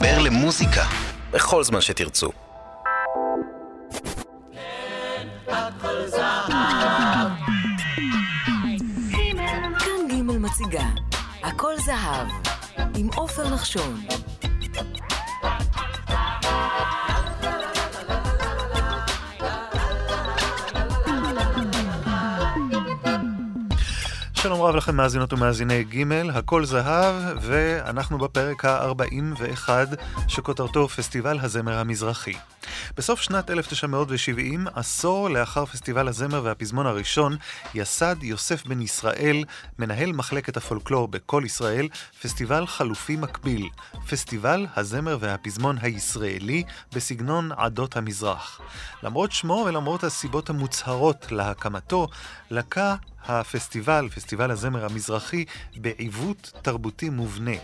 להתחבר למוזיקה בכל זמן שתרצו. כאן ג' מציגה הכל זהב עם עופר נחשון שלום רב לכם מאזינות ומאזיני ג', הכל זהב, ואנחנו בפרק ה-41 שכותרתו פסטיבל הזמר המזרחי. בסוף שנת 1970, עשור לאחר פסטיבל הזמר והפזמון הראשון, יסד יוסף בן ישראל, מנהל מחלקת הפולקלור בכל ישראל, פסטיבל חלופי מקביל, פסטיבל הזמר והפזמון הישראלי בסגנון עדות המזרח. למרות שמו ולמרות הסיבות המוצהרות להקמתו, לקה הפסטיבל, פסטיבל הזמר המזרחי, בעיוות תרבותי מובנה.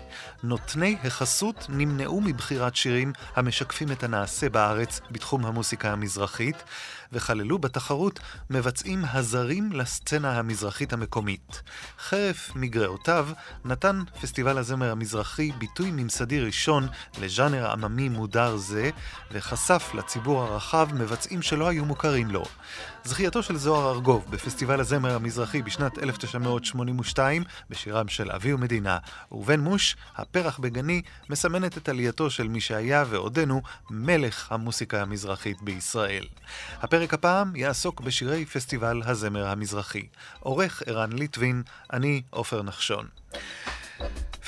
נותני החסות נמנעו מבחירת שירים המשקפים את הנעשה בארץ בתחום המוסיקה המזרחית, וכללו בתחרות מבצעים הזרים לסצנה המזרחית המקומית. חרף מגרעותיו, נתן פסטיבל הזמר המזרחי ביטוי ממסדי ראשון לז'אנר עממי מודר זה, וחשף לציבור הרחב מבצעים שלא היו מוכרים לו. זכייתו של זוהר ארגוב בפסטיבל הזמר המזרחי בשנת 1982, בשירם של אבי ומדינה, ובן מוש, הפרח בגני, מסמנת את עלייתו של מי שהיה ועודנו מלך המוסיקה המזרחית בישראל. הפרק הפעם יעסוק בשירי פסטיבל הזמר המזרחי. עורך ערן ליטבין, אני עופר נחשון.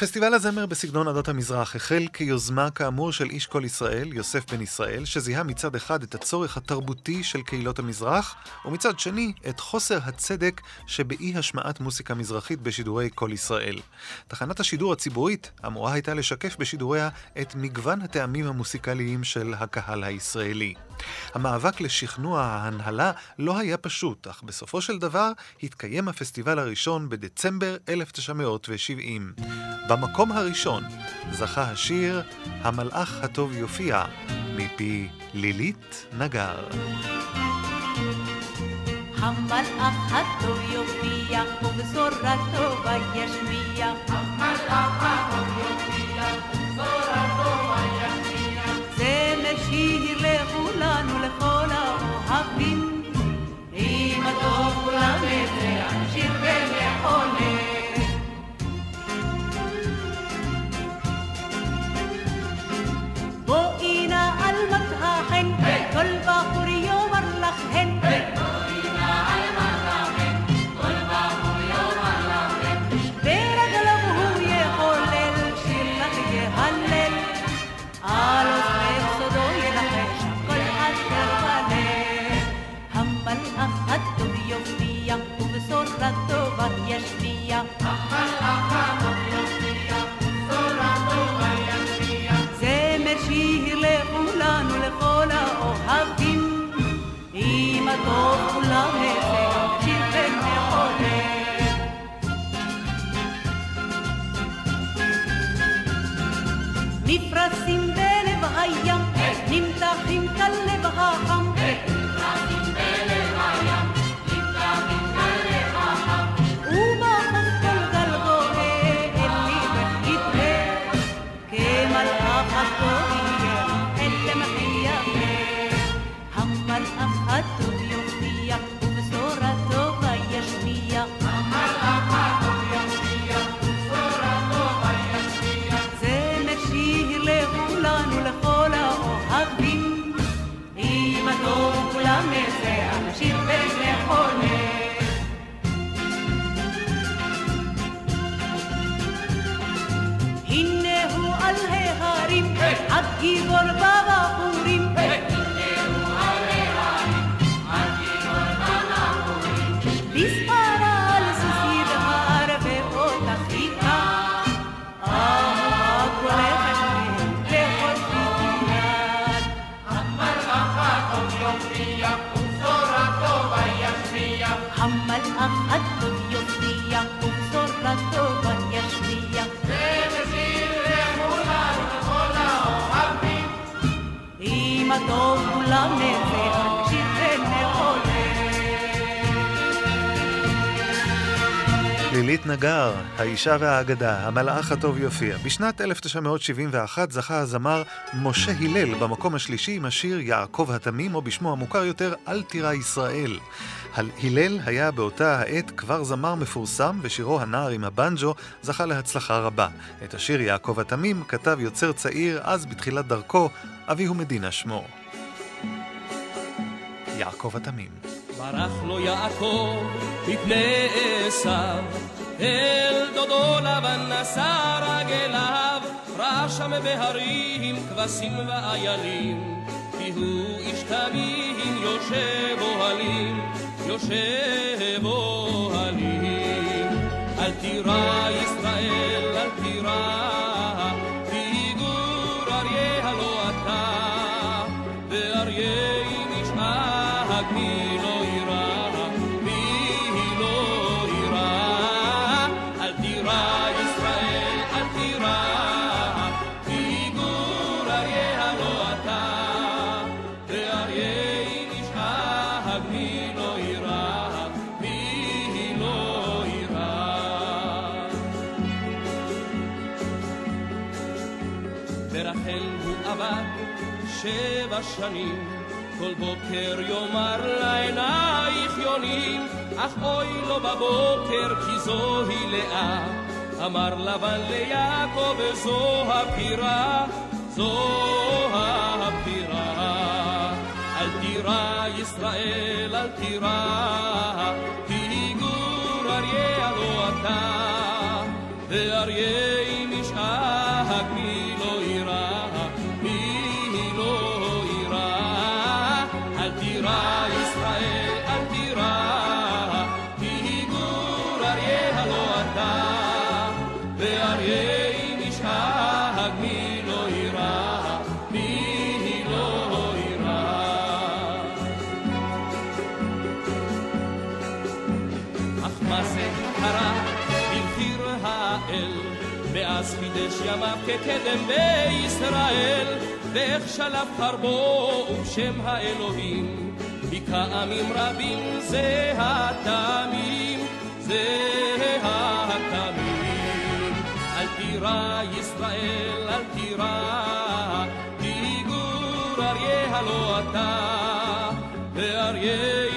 פסטיבל הזמר בסגנון עדות המזרח החל כיוזמה כאמור של איש כל ישראל, יוסף בן ישראל, שזיהה מצד אחד את הצורך התרבותי של קהילות המזרח, ומצד שני את חוסר הצדק שבאי השמעת מוסיקה מזרחית בשידורי כל ישראל. תחנת השידור הציבורית אמורה הייתה לשקף בשידוריה את מגוון הטעמים המוסיקליים של הקהל הישראלי. המאבק לשכנוע ההנהלה לא היה פשוט, אך בסופו של דבר התקיים הפסטיבל הראשון בדצמבר 1970. במקום הראשון זכה השיר "המלאך הטוב יופיע" מפי לילית נגר. המלאך הטוב יופיע ובשורה טובה ישמיע המלאך הטוב יופיע ובשורה טובה ונחולל לילית נגר, האישה והאגדה, המלאך הטוב יופיע. בשנת 1971 זכה הזמר משה הלל במקום השלישי עם השיר יעקב התמים, או בשמו המוכר יותר, אל תירא ישראל. הלל היה באותה העת כבר זמר מפורסם, ושירו הנער עם הבנג'ו זכה להצלחה רבה. את השיר יעקב התמים כתב יוצר צעיר אז בתחילת דרכו, אביהו מדינה שמו. יעקב התמים. ברח לו יעקב מפני עשיו, אל דודו לבן נשא רגליו, ראה שם בהרים כבשים ואיילים, כי הוא איש תמים יושב אוהלים, יושב אוהלים. אל תירא ישראל, אל תירא שבע שנים, כל בוקר יאמר לעינייך יונים, אך אוי לו בבוקר כי זוהי לאה. אמר לבן ליעקב זו הפירה, זו הפירה. אל תירא ישראל, אל תירא, כי גור אריה הלא אתה, ואריה כקדם בישראל, ואיך שלף חרבו ובשם האלוהים, מקעמים רבים זה התמים, זה התמים. אל תירא ישראל, אל תירא, כי גור אריה הלא אתה, ואריה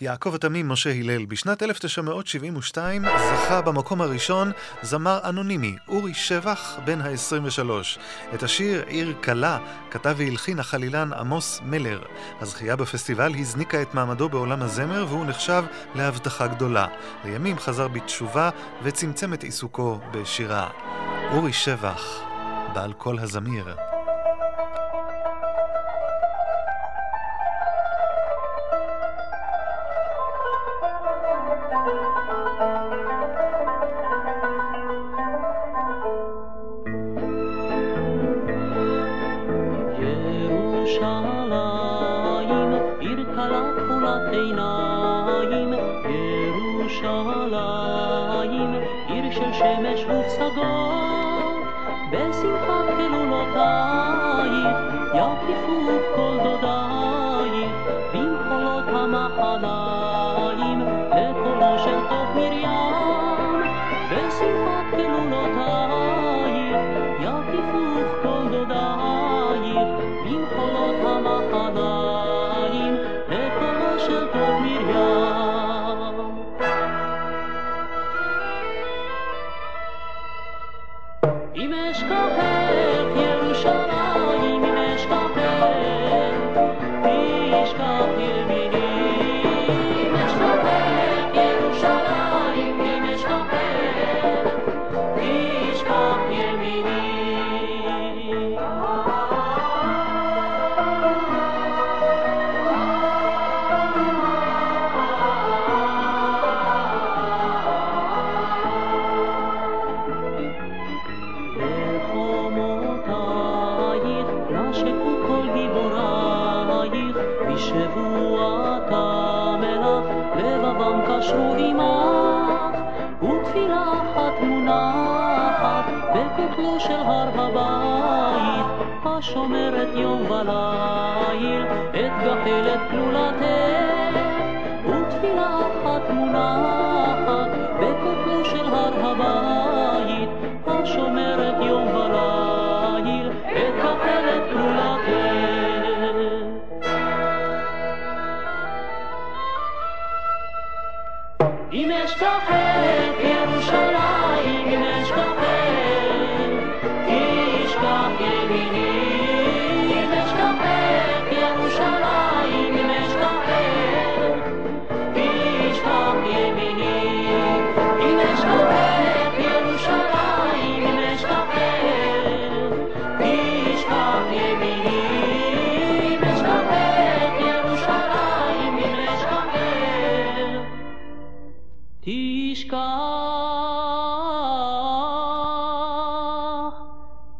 יעקב התמים משה הלל. בשנת 1972 זכה במקום הראשון זמר אנונימי, אורי שבח, בן ה-23. את השיר "עיר קלה" כתב והלחין החלילן עמוס מלר. הזכייה בפסטיבל הזניקה את מעמדו בעולם הזמר והוא נחשב להבטחה גדולה. לימים חזר בתשובה וצמצם את עיסוקו בשירה. אורי שבח, בעל קול הזמיר.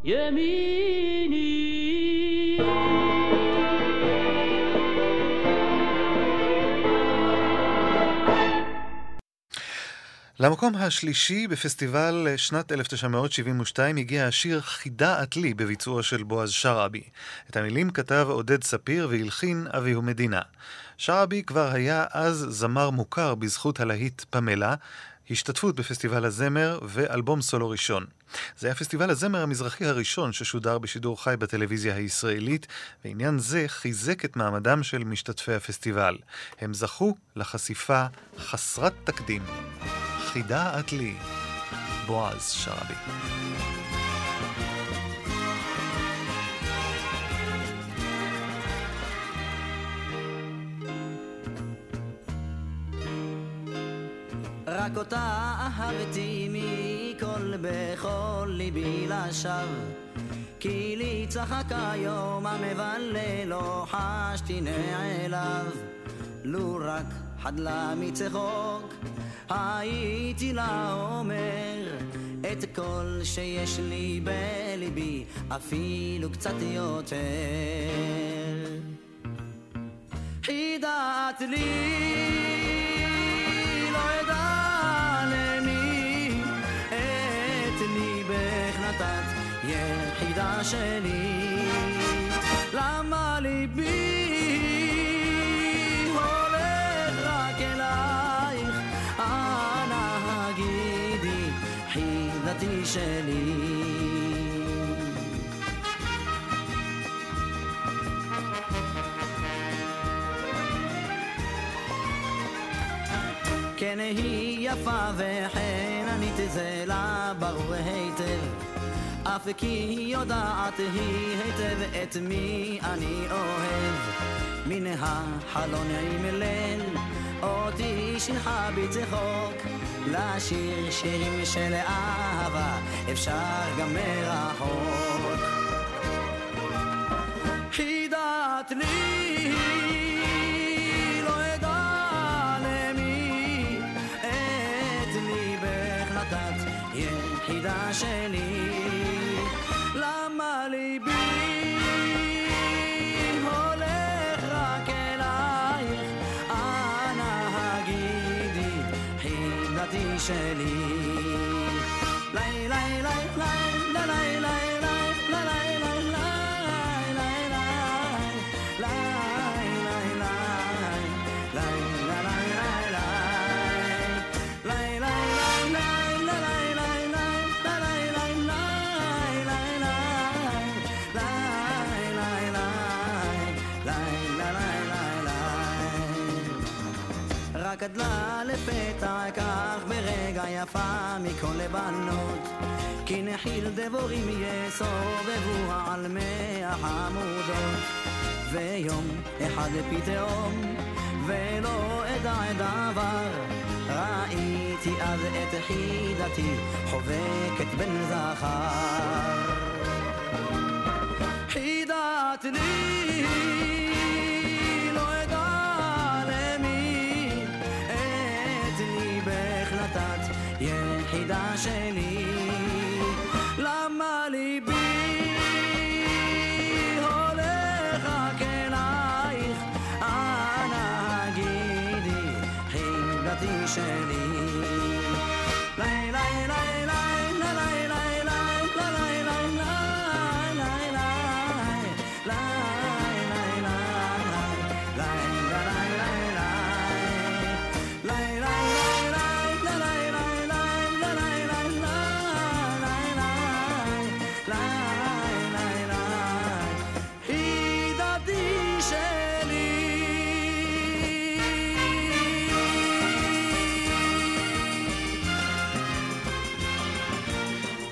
ימיני. למקום השלישי בפסטיבל שנת 1972 הגיע השיר חידה את לי בביצועו של בועז שרעבי. את המילים כתב עודד ספיר והלחין אביהו מדינה. שרעבי כבר היה אז זמר מוכר בזכות הלהיט פמלה, השתתפות בפסטיבל הזמר ואלבום סולו ראשון. זה היה פסטיבל הזמר המזרחי הראשון ששודר בשידור חי בטלוויזיה הישראלית, ועניין זה חיזק את מעמדם של משתתפי הפסטיבל. הם זכו לחשיפה חסרת תקדים. חידה את לי, בועז שרעבי. רק אותה אהבתי מכל בכל ליבי לשווא. כי לי צחק היום המבלה לא חשתי נעליו לו רק חדלה מצחוק הייתי לה אומר את כל שיש לי בליבי אפילו קצת יותר. חידת לי לא אדע יחידה שלי. למה ליבי הולך רק אלייך? אנא הגידי חידתי שלי. כן היא יפה וכן אני תזה לה ברור היטב אף כי היא יודעת היא היטב את מי אני אוהב. מן החלון ליל אותי שילחה בצחוק. לשיר שירים של אהבה אפשר גם מרחוק. חידת לי לא יחידה שלי Shelly. לפתע כך ברגע יפה מכל לבנות. כי נחיל דבורים יסובבו על מי החמודות ויום אחד פתאום ולא אדע דבר ראיתי אז את חידתי חובקת בן זכר. חידת לי שלי למה ליבי הולך רק אלייך אנא הגידי חידתי שלי.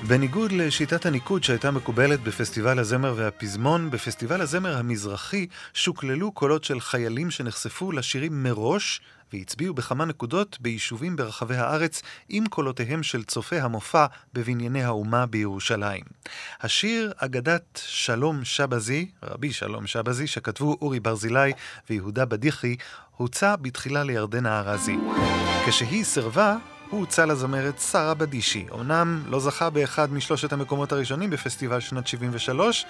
בניגוד לשיטת הניקוד שהייתה מקובלת בפסטיבל הזמר והפזמון, בפסטיבל הזמר המזרחי שוקללו קולות של חיילים שנחשפו לשירים מראש והצביעו בכמה נקודות ביישובים ברחבי הארץ עם קולותיהם של צופי המופע בבנייני האומה בירושלים. השיר אגדת שלום שבזי, רבי שלום שבזי, שכתבו אורי ברזילי ויהודה בדיחי, הוצע בתחילה לירדנה ארזי. כשהיא סירבה, הוא הוצע לזמרת שרה בדישי. אמנם לא זכה באחד משלושת המקומות הראשונים בפסטיבל שנת 73,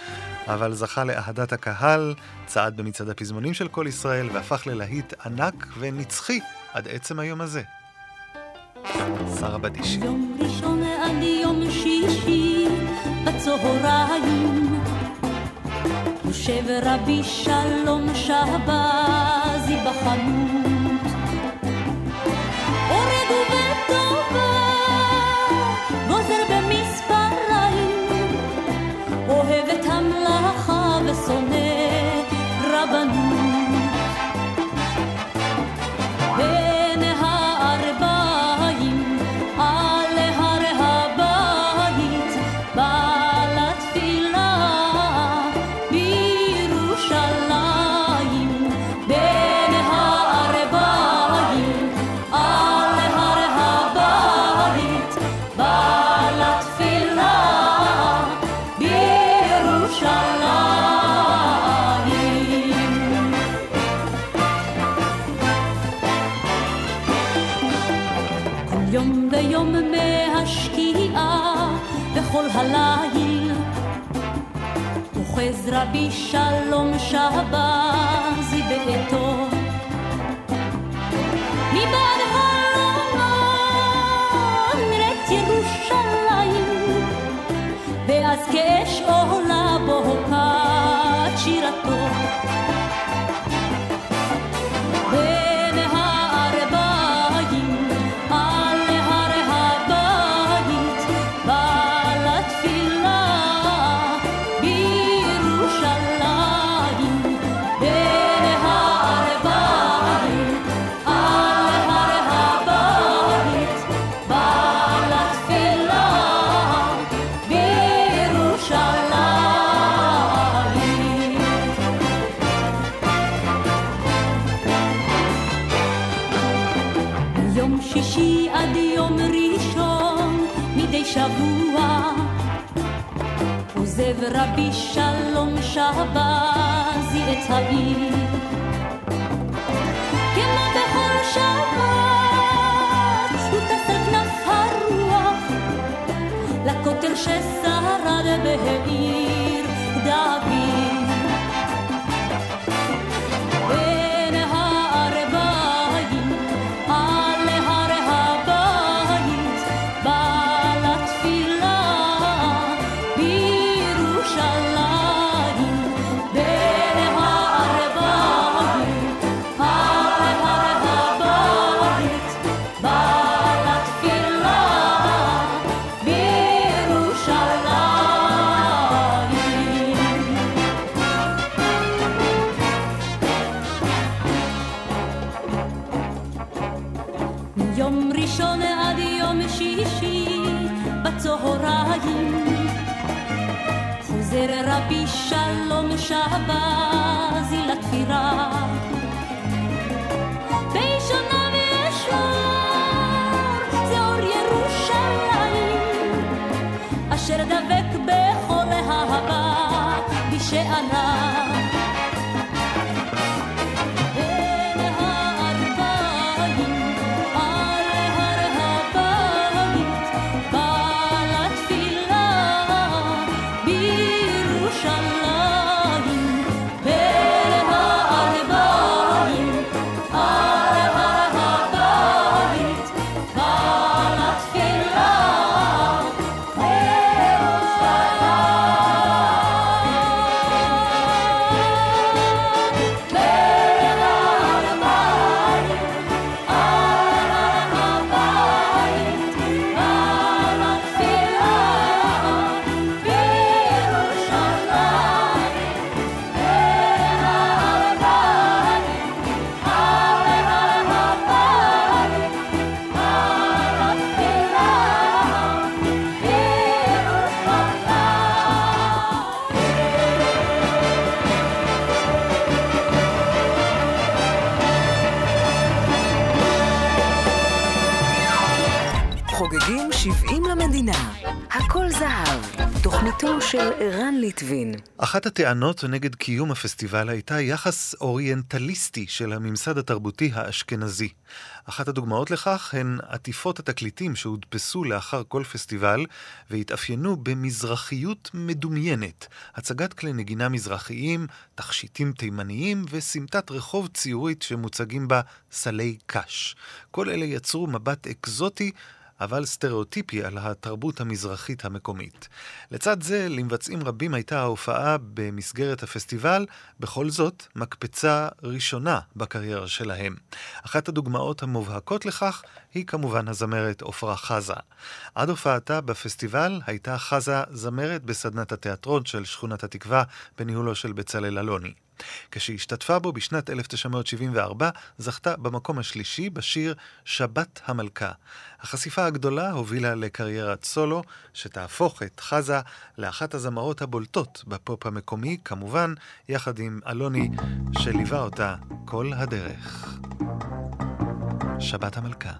אבל זכה לאהדת הקהל, צעד במצעד הפזמונים של כל ישראל, והפך ללהיט ענק ונצחי עד עצם היום הזה. שרה בדישי. יום ראשון עד יום שישי בצהריים יושב רבי שלום שבזי בחנות רבי שלום שבזי רבי שלום שבזי את העיר. כמו בכל שבת הוא טס על כנף הרוח לכותל ששרד בעיר דוד חוזר רבי שלום שבזי לתפירה אשר דבק בכל אהבה בשענה ליטבין. אחת הטענות נגד קיום הפסטיבל הייתה יחס אוריינטליסטי של הממסד התרבותי האשכנזי. אחת הדוגמאות לכך הן עטיפות התקליטים שהודפסו לאחר כל פסטיבל והתאפיינו במזרחיות מדומיינת, הצגת כלי נגינה מזרחיים, תכשיטים תימניים וסמטת רחוב ציורית שמוצגים בה סלי קש. כל אלה יצרו מבט אקזוטי אבל סטריאוטיפי על התרבות המזרחית המקומית. לצד זה, למבצעים רבים הייתה ההופעה במסגרת הפסטיבל, בכל זאת, מקפצה ראשונה בקריירה שלהם. אחת הדוגמאות המובהקות לכך היא כמובן הזמרת עפרה חזה. עד הופעתה בפסטיבל הייתה חזה זמרת בסדנת התיאטרון של שכונת התקווה בניהולו של בצלאל אלוני. כשהשתתפה בו בשנת 1974, זכתה במקום השלישי בשיר "שבת המלכה". החשיפה הגדולה הובילה לקריירת סולו, שתהפוך את חזה לאחת הזמרות הבולטות בפופ המקומי, כמובן, יחד עם אלוני, שליווה אותה כל הדרך. שבת המלכה.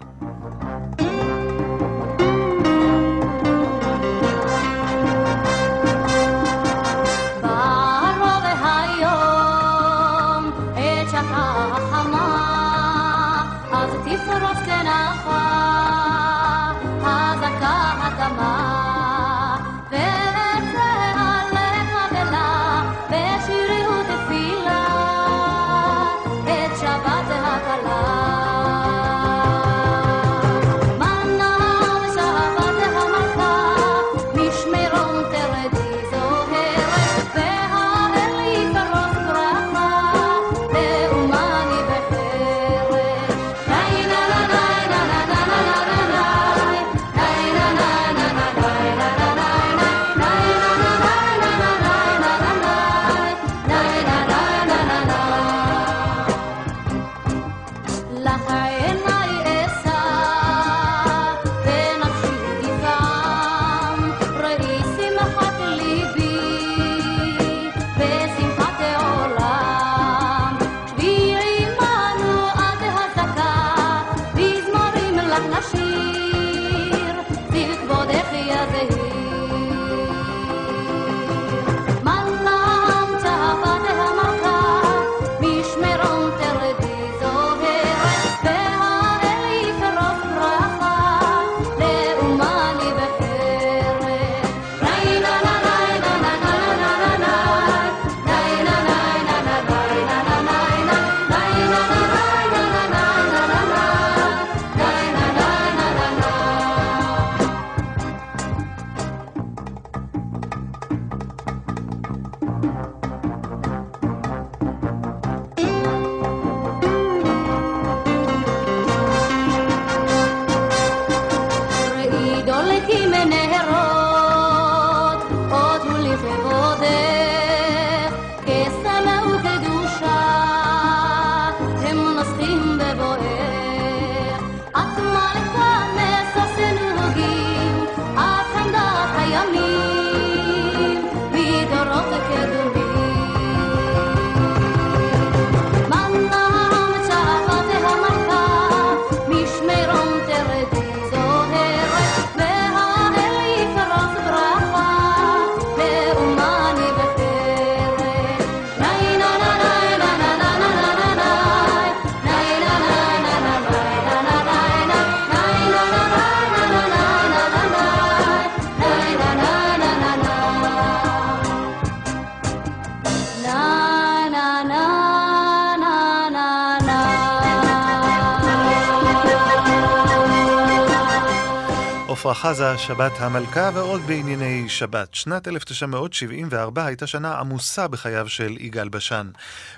עפרה חזה, שבת המלכה, ועוד בענייני שבת. שנת 1974 הייתה שנה עמוסה בחייו של יגאל בשן.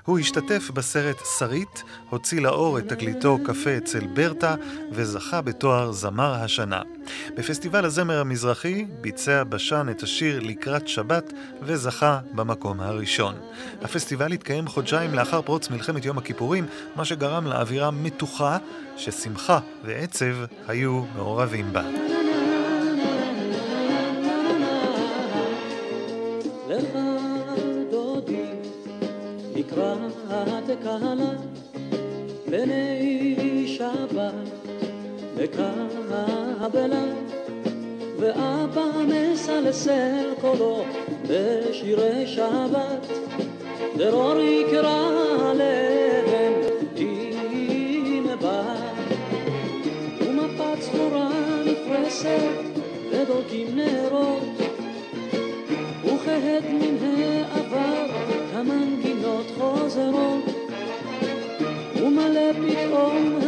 הוא השתתף בסרט שרית, הוציא לאור את תקליטו קפה אצל ברטה, וזכה בתואר זמר השנה. בפסטיבל הזמר המזרחי ביצע בשן את השיר לקראת שבת, וזכה במקום הראשון. הפסטיבל התקיים חודשיים לאחר פרוץ מלחמת יום הכיפורים, מה שגרם לאווירה מתוחה, ששמחה ועצב היו מעורבים בה. כלה בני שבת בקבלה ואבא מסלסל קולו בשירי שבת, דרור יקרא עליהם עם בת, ומפת סחורה נפרסת ודולקים נרות, וכהד מן העבר המנגינות חוזרות, home.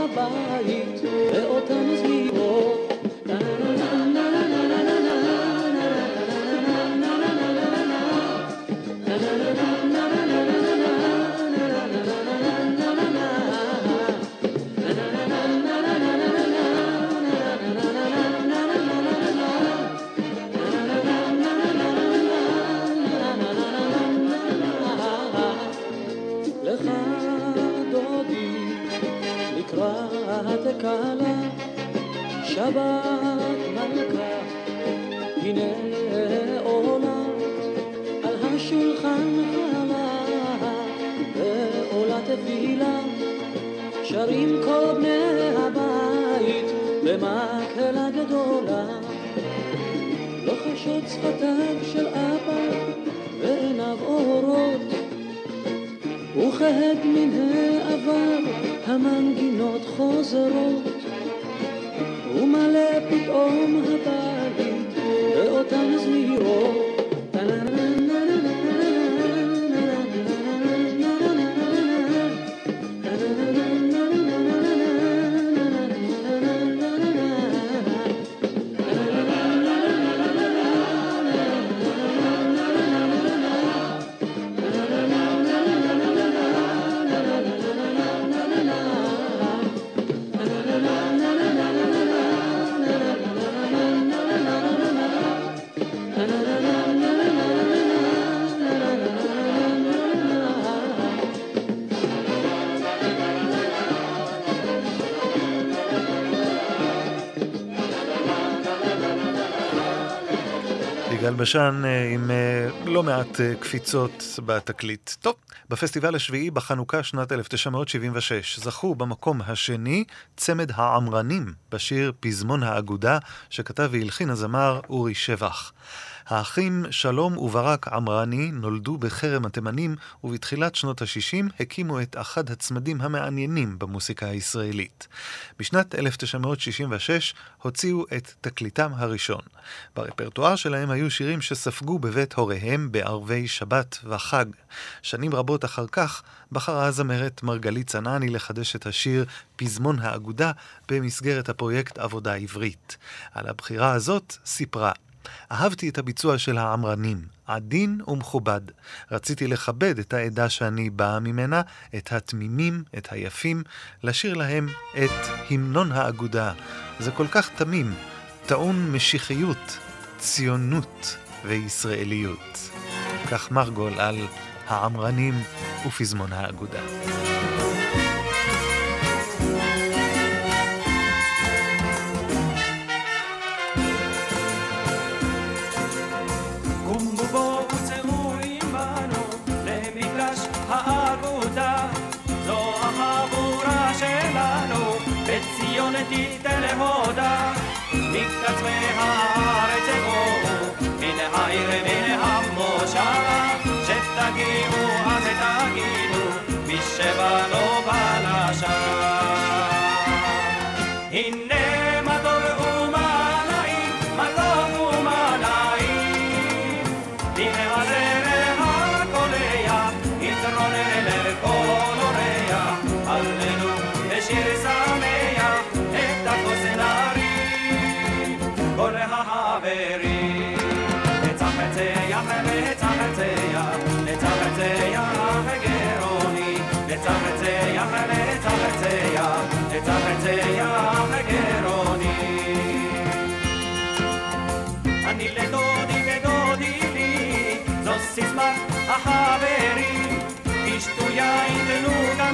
בשן אה, עם אה, לא מעט אה, קפיצות בתקליט. טוב, בפסטיבל השביעי בחנוכה שנת 1976 זכו במקום השני צמד העמרנים בשיר פזמון האגודה שכתב והלחין הזמר אורי שבח. האחים שלום וברק עמרני נולדו בחרם התימנים ובתחילת שנות ה-60 הקימו את אחד הצמדים המעניינים במוסיקה הישראלית. בשנת 1966 הוציאו את תקליטם הראשון. ברפרטואר שלהם היו שירים שספגו בבית הוריהם בערבי שבת וחג. שנים רבות אחר כך בחרה הזמרת מרגלית צנעני לחדש את השיר פזמון האגודה במסגרת הפרויקט עבודה עברית. על הבחירה הזאת סיפרה אהבתי את הביצוע של העמרנים, עדין ומכובד. רציתי לכבד את העדה שאני באה ממנה, את התמימים, את היפים, לשיר להם את המנון האגודה. זה כל כך תמים, טעון משיחיות, ציונות וישראליות. כך מרגול על העמרנים ופזמון האגודה. מקצווי הארץ יבואו, מן העיר ומן המושב,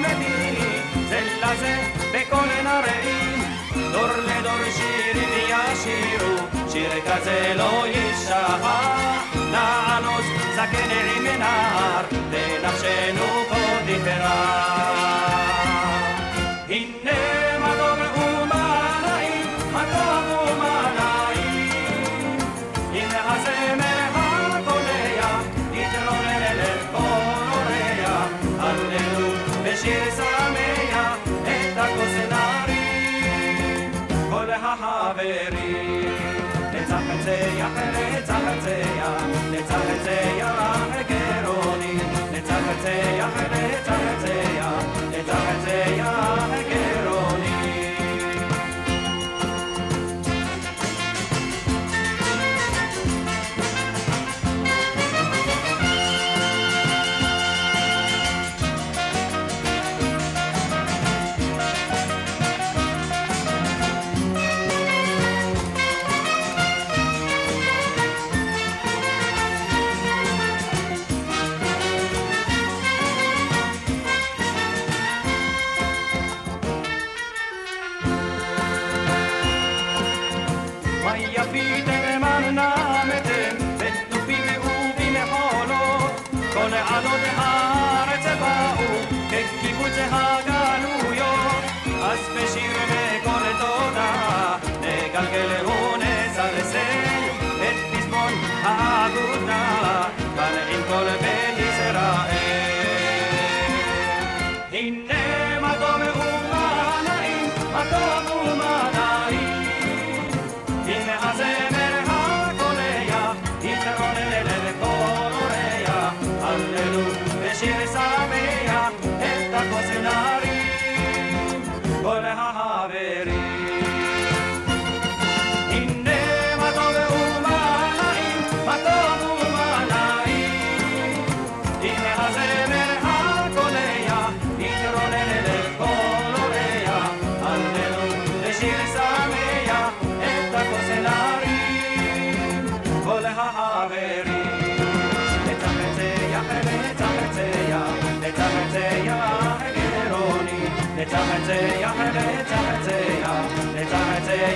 לי, זה לזה בכל נראים. דור לדור שירים ישירו, שיר כזה לא יישכח. נענוס זקן עם נער, לנפשנו כה תפרח. הללו בשיר שמח את הכוס נרים, כל החברים. נצחצח, נצחצח, נצחצח גרוני,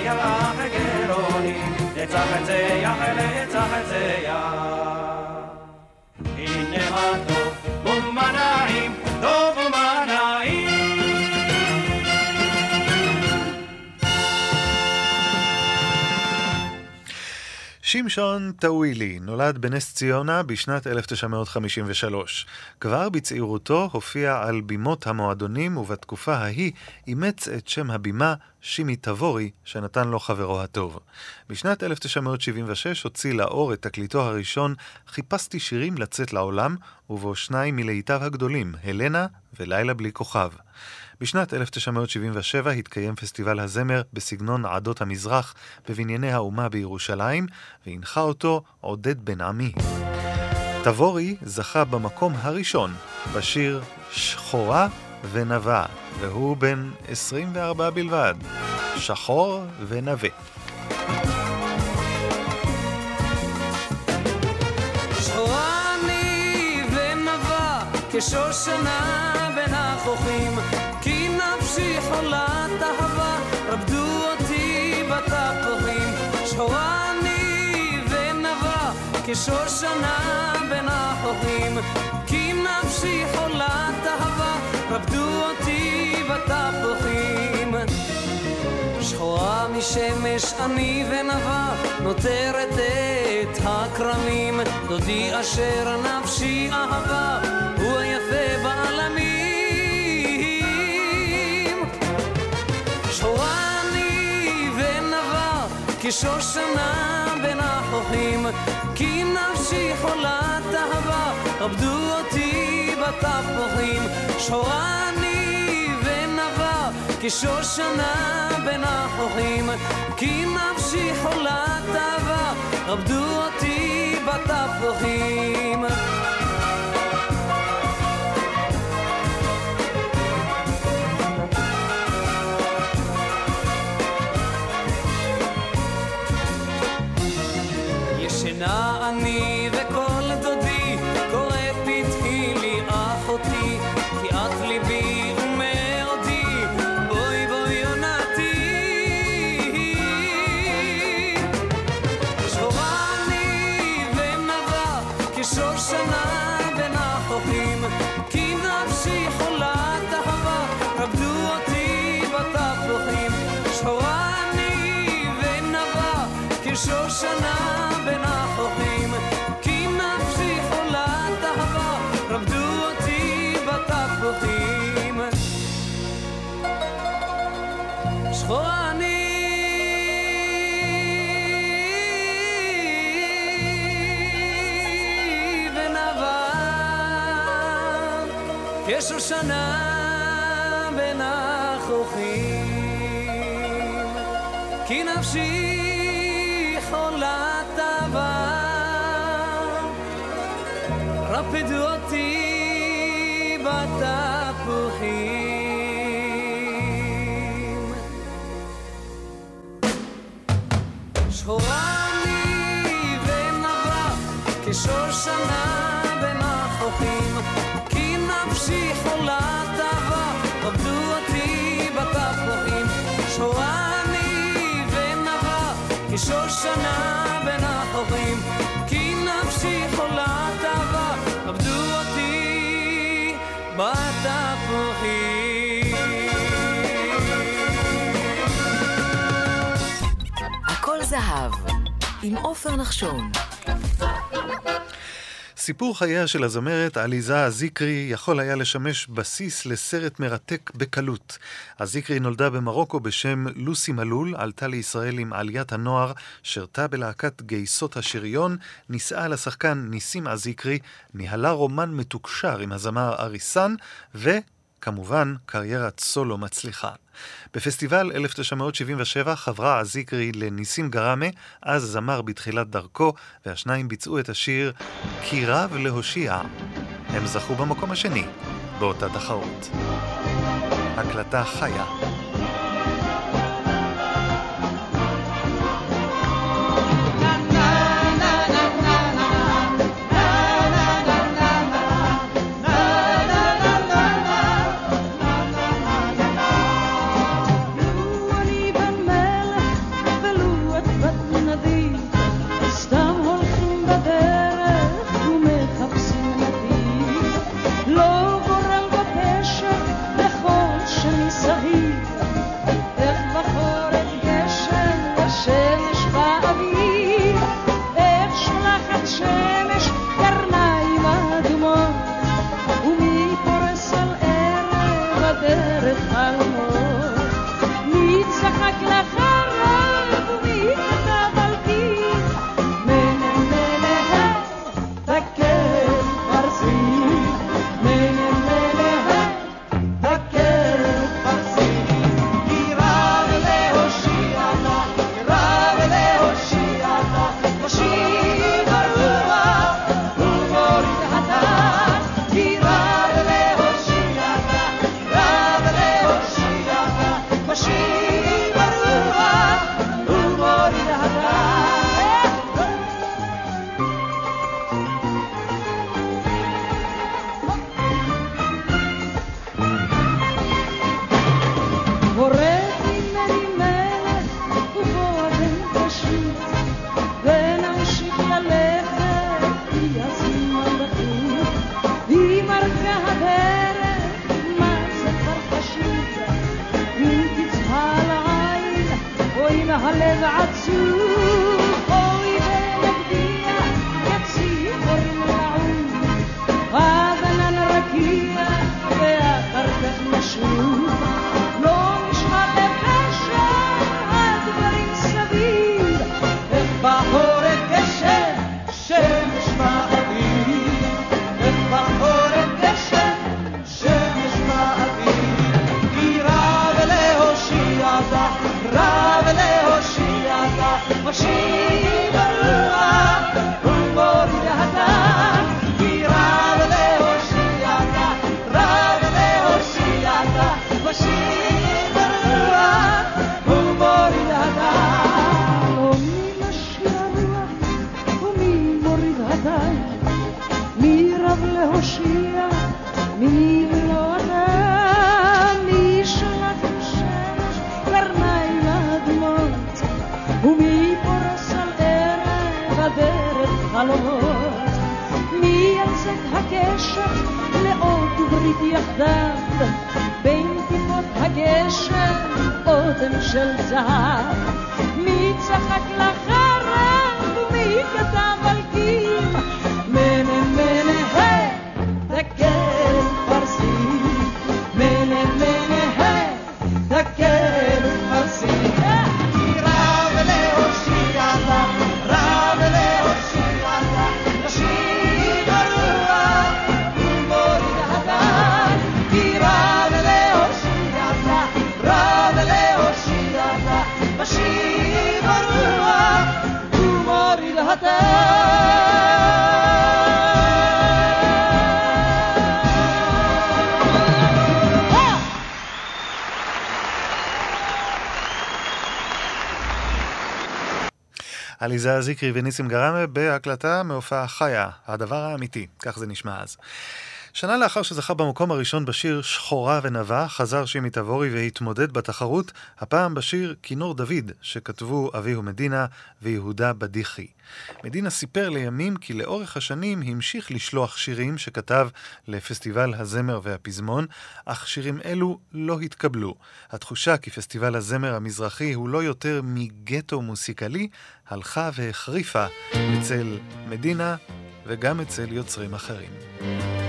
נצחצח גרוני, נצחצח, נצחצח. הנה מה טוב ומה נעים, טוב שמשון טאווילי נולד בנס ציונה בשנת 1953. כבר בצעירותו הופיע על בימות המועדונים ובתקופה ההיא אימץ את שם הבימה שימי תבורי שנתן לו חברו הטוב. בשנת 1976 הוציא לאור את תקליטו הראשון "חיפשתי שירים לצאת לעולם" ובו שניים מלהיטיו הגדולים, הלנה ולילה בלי כוכב. בשנת 1977 התקיים פסטיבל הזמר בסגנון עדות המזרח בבנייני האומה בירושלים, והנחה אותו עודד בן עמי. תבורי זכה במקום הראשון בשיר שחורה ונבה, והוא בן 24 בלבד. שחור ונווה. כשושנה בין החוכים כי חולת אהבה רבדו אותי בתפוחים. שחורה אני ונבה כשושנה בין החוכים כי נפשי חולת אהבה רבדו אותי בתפוחים. שחורה משמש אני ונבה נותרת את הכרמים. דודי אשר נפשי אהבה הוא היפה בעלמים ונבה כשושנה בין החוכים כי נפשי חולת אהבה עבדו אותי בתפוחים. שחורה אני ונבה כשושנה בין החוכים כי נפשי חולת אהבה עבדו אותי בתפוחים שנה בין החוכים, כי נפשי חולת עבר, רפדו אותי בתפוחים. שנה בין החורים, כי נפשי חולה טבק, עבדו אותי בתפוחים. זהב, עם עופר נחשון. סיפור חייה של הזמרת עליזה הזיקרי יכול היה לשמש בסיס לסרט מרתק בקלות. הזיקרי נולדה במרוקו בשם לוסי מלול, עלתה לישראל עם עליית הנוער, שירתה בלהקת גייסות השריון, נישאה לשחקן ניסים הזיקרי, ניהלה רומן מתוקשר עם הזמר אריסן, ו... כמובן, קריירת סולו מצליחה. בפסטיבל 1977 חברה הזיקרי לניסים גראמה, אז זמר בתחילת דרכו, והשניים ביצעו את השיר "כי רב להושיע". הם זכו במקום השני באותה תחרות. הקלטה חיה עליזה זיקרי וניסים גרמה בהקלטה מהופעה חיה, הדבר האמיתי, כך זה נשמע אז. שנה לאחר שזכה במקום הראשון בשיר "שחורה ונבה", חזר שימי תבורי והתמודד בתחרות, הפעם בשיר "כינור דוד", שכתבו אביהו מדינה ויהודה בדיחי. מדינה סיפר לימים כי לאורך השנים המשיך לשלוח שירים שכתב לפסטיבל הזמר והפזמון, אך שירים אלו לא התקבלו. התחושה כי פסטיבל הזמר המזרחי הוא לא יותר מגטו מוסיקלי, הלכה והחריפה אצל מדינה וגם אצל יוצרים אחרים.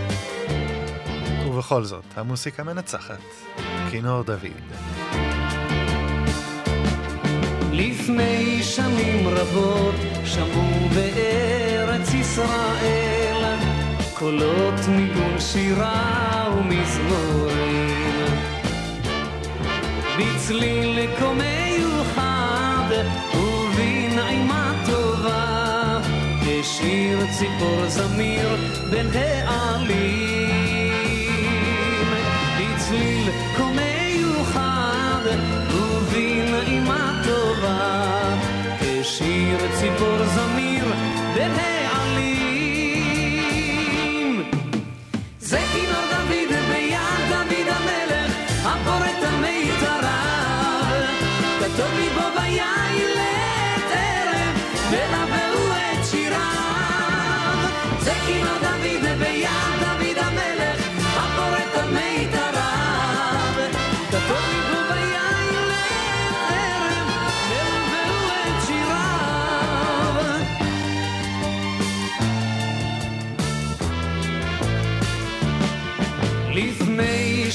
ובכל זאת, המוסיקה מנצחת. כינור דוד. לפני שנים רבות שמעו בארץ ישראל קולות ניגון שירה ומזמורים בצליל כה מיוחד ובנעימה טובה השיר ציפור זמיר בין העלים בצליל כה מיוחד ובנעימה טובה כשיר ציפור זמיר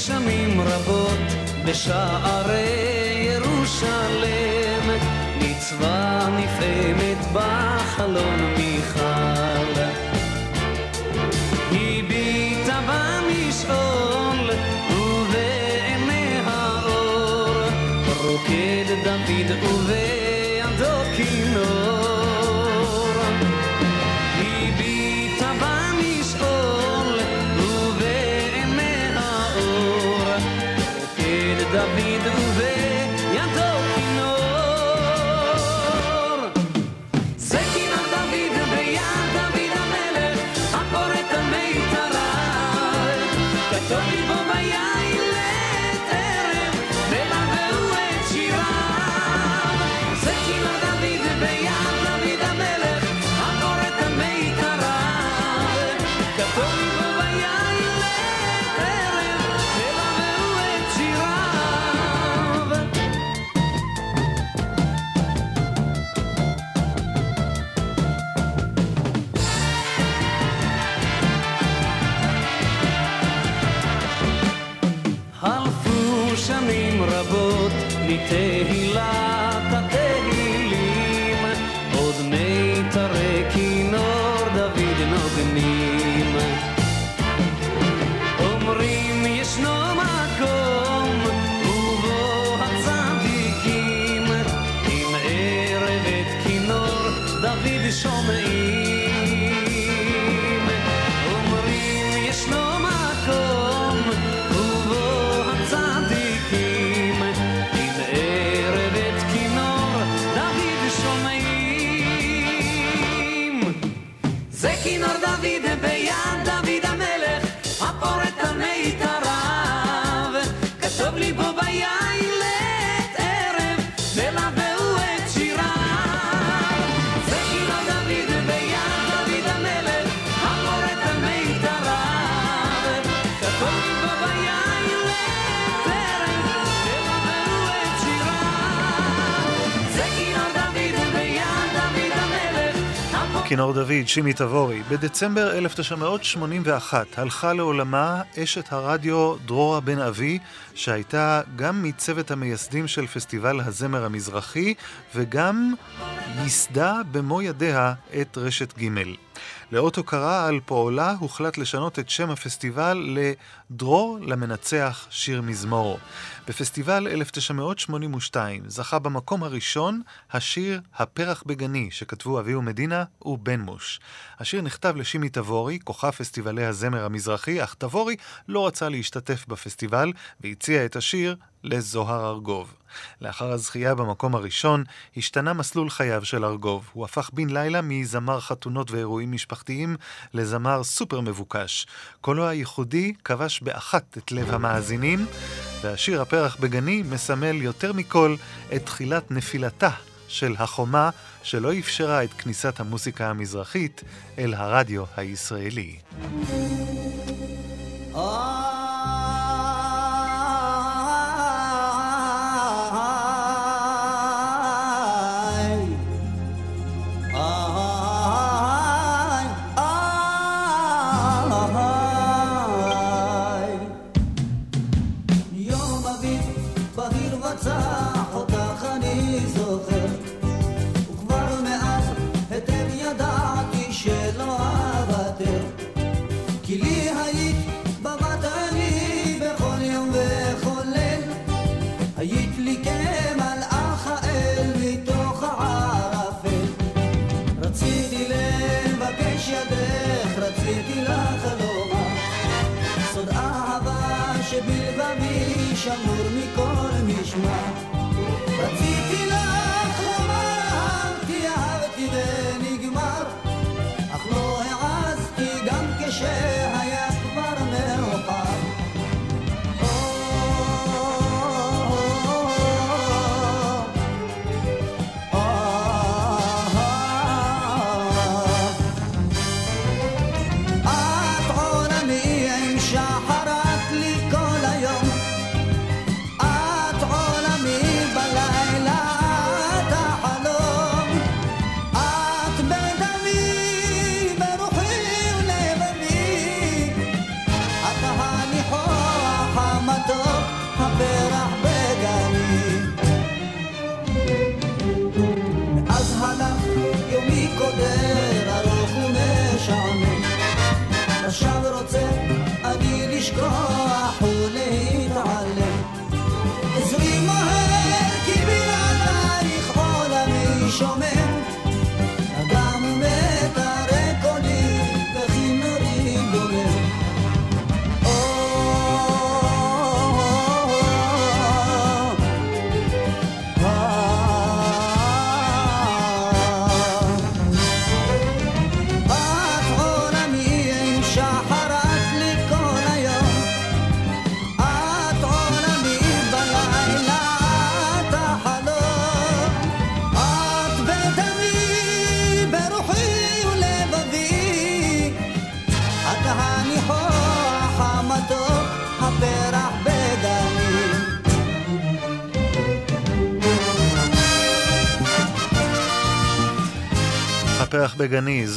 שנים רבות בשערי ירושלם ניצבה נפעמת בחלון מיכל. הביטה במשעול ובעיניה אור רוקד דוד ובידו כינור דוד, שימי תבורי. בדצמבר 1981 הלכה לעולמה אשת הרדיו דרורה בן אבי, שהייתה גם מצוות המייסדים של פסטיבל הזמר המזרחי, וגם ייסדה במו ידיה את רשת ג'. לאות הוקרה על פועלה הוחלט לשנות את שם הפסטיבל ל"דרור למנצח שיר מזמור". בפסטיבל 1982 זכה במקום הראשון השיר "הפרח בגני" שכתבו אביהו מדינה בן מוש. השיר נכתב לשימי תבורי, כוכב פסטיבלי הזמר המזרחי, אך תבורי לא רצה להשתתף בפסטיבל והציע את השיר לזוהר ארגוב. לאחר הזכייה במקום הראשון, השתנה מסלול חייו של ארגוב. הוא הפך בן לילה מזמר חתונות ואירועים משפחתיים לזמר סופר מבוקש. קולו הייחודי כבש באחת את לב המאזינים, והשיר הפרח בגני מסמל יותר מכל את תחילת נפילתה של החומה שלא אפשרה את כניסת המוסיקה המזרחית אל הרדיו הישראלי. יום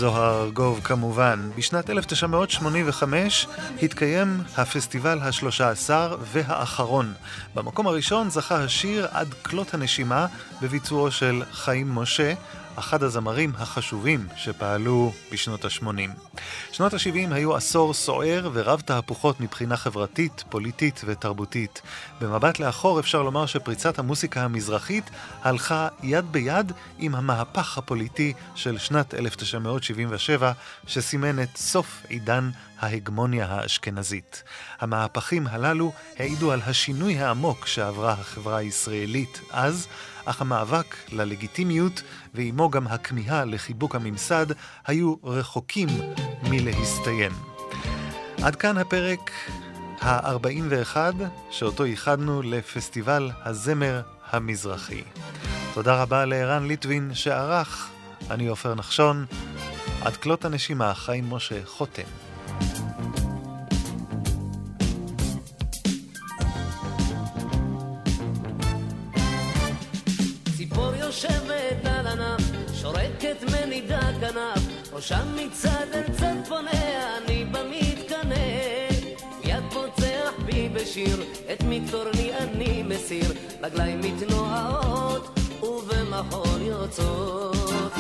זוהר ארגוב כמובן. בשנת 1985 התקיים הפסטיבל השלושה עשר והאחרון. במקום הראשון זכה השיר עד כלות הנשימה בביצועו של חיים משה, אחד הזמרים החשובים שפעלו בשנות ה-80. שנות ה-70 היו עשור סוער ורב תהפוכות מבחינה חברתית, פוליטית ותרבותית. במבט לאחור אפשר לומר שפריצת המוסיקה המזרחית הלכה יד ביד עם המהפך הפוליטי של שנת 1977, שסימן את סוף עידן ההגמוניה האשכנזית. המהפכים הללו העידו על השינוי העמוק שעברה החברה הישראלית אז, אך המאבק ללגיטימיות ועימו גם הכמיהה לחיבוק הממסד היו רחוקים מלהסתיים. עד כאן הפרק ה-41 שאותו ייחדנו לפסטיבל הזמר המזרחי. תודה רבה לערן ליטבין שערך, אני עופר נחשון. עד כלות הנשימה, חיים משה חותם. ציפור יושבת שורקת מנידה כנף, ראשה מצד אל צד פוניה, אני במתקנא. מיד פוצח בי בשיר, את מקטורני אני מסיר, רגליים מתנועות ובמחול יוצאות.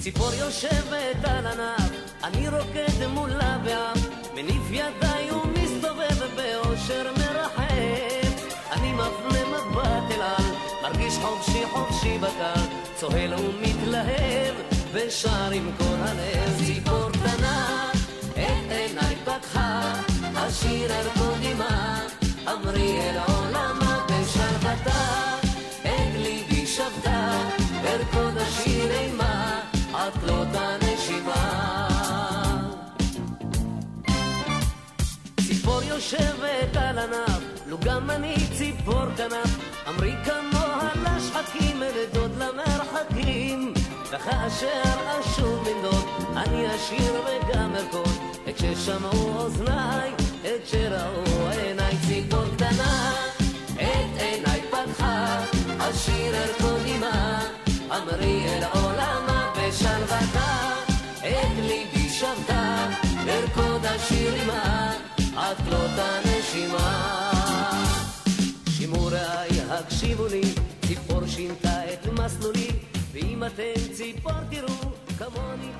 ציפור יושבת על ענף, אני רוקד מולה באף, מניף ידיי ומסתובב באושר מרחף. אני מפנה מבט אל על, מרגיש חופשי חופשי בקר, צוהל ומתלהב, ושר עם כל הלב. ציפור קטנה, את עיניי פתחה, השיר ערכו דמעה, אמרי אל עולמה בשלוותה, את ליבי שבתה, ארקוד השיר אימה, עד כלות הנשימה. ציפור יושבת על ענף, לו גם אני ציפור כנף, אמרי כמוה לשחקים, ארדוד למרחקים. וכאשר אשוב לנדוד, אני אשיר וגם ארקוד, את ששמעו אוזניי, את שראו עיניי ציפור קטנה, את עיניי פתחה, אשיר ארקוד עמה, אמרי אל עולמה בשלוותה, את ליבי שבתה, ארקוד השיר עמה, עד כלות הנשימה. שימו רעי, הקשיבו לי, нас нули, и матенци, и портеру, комони,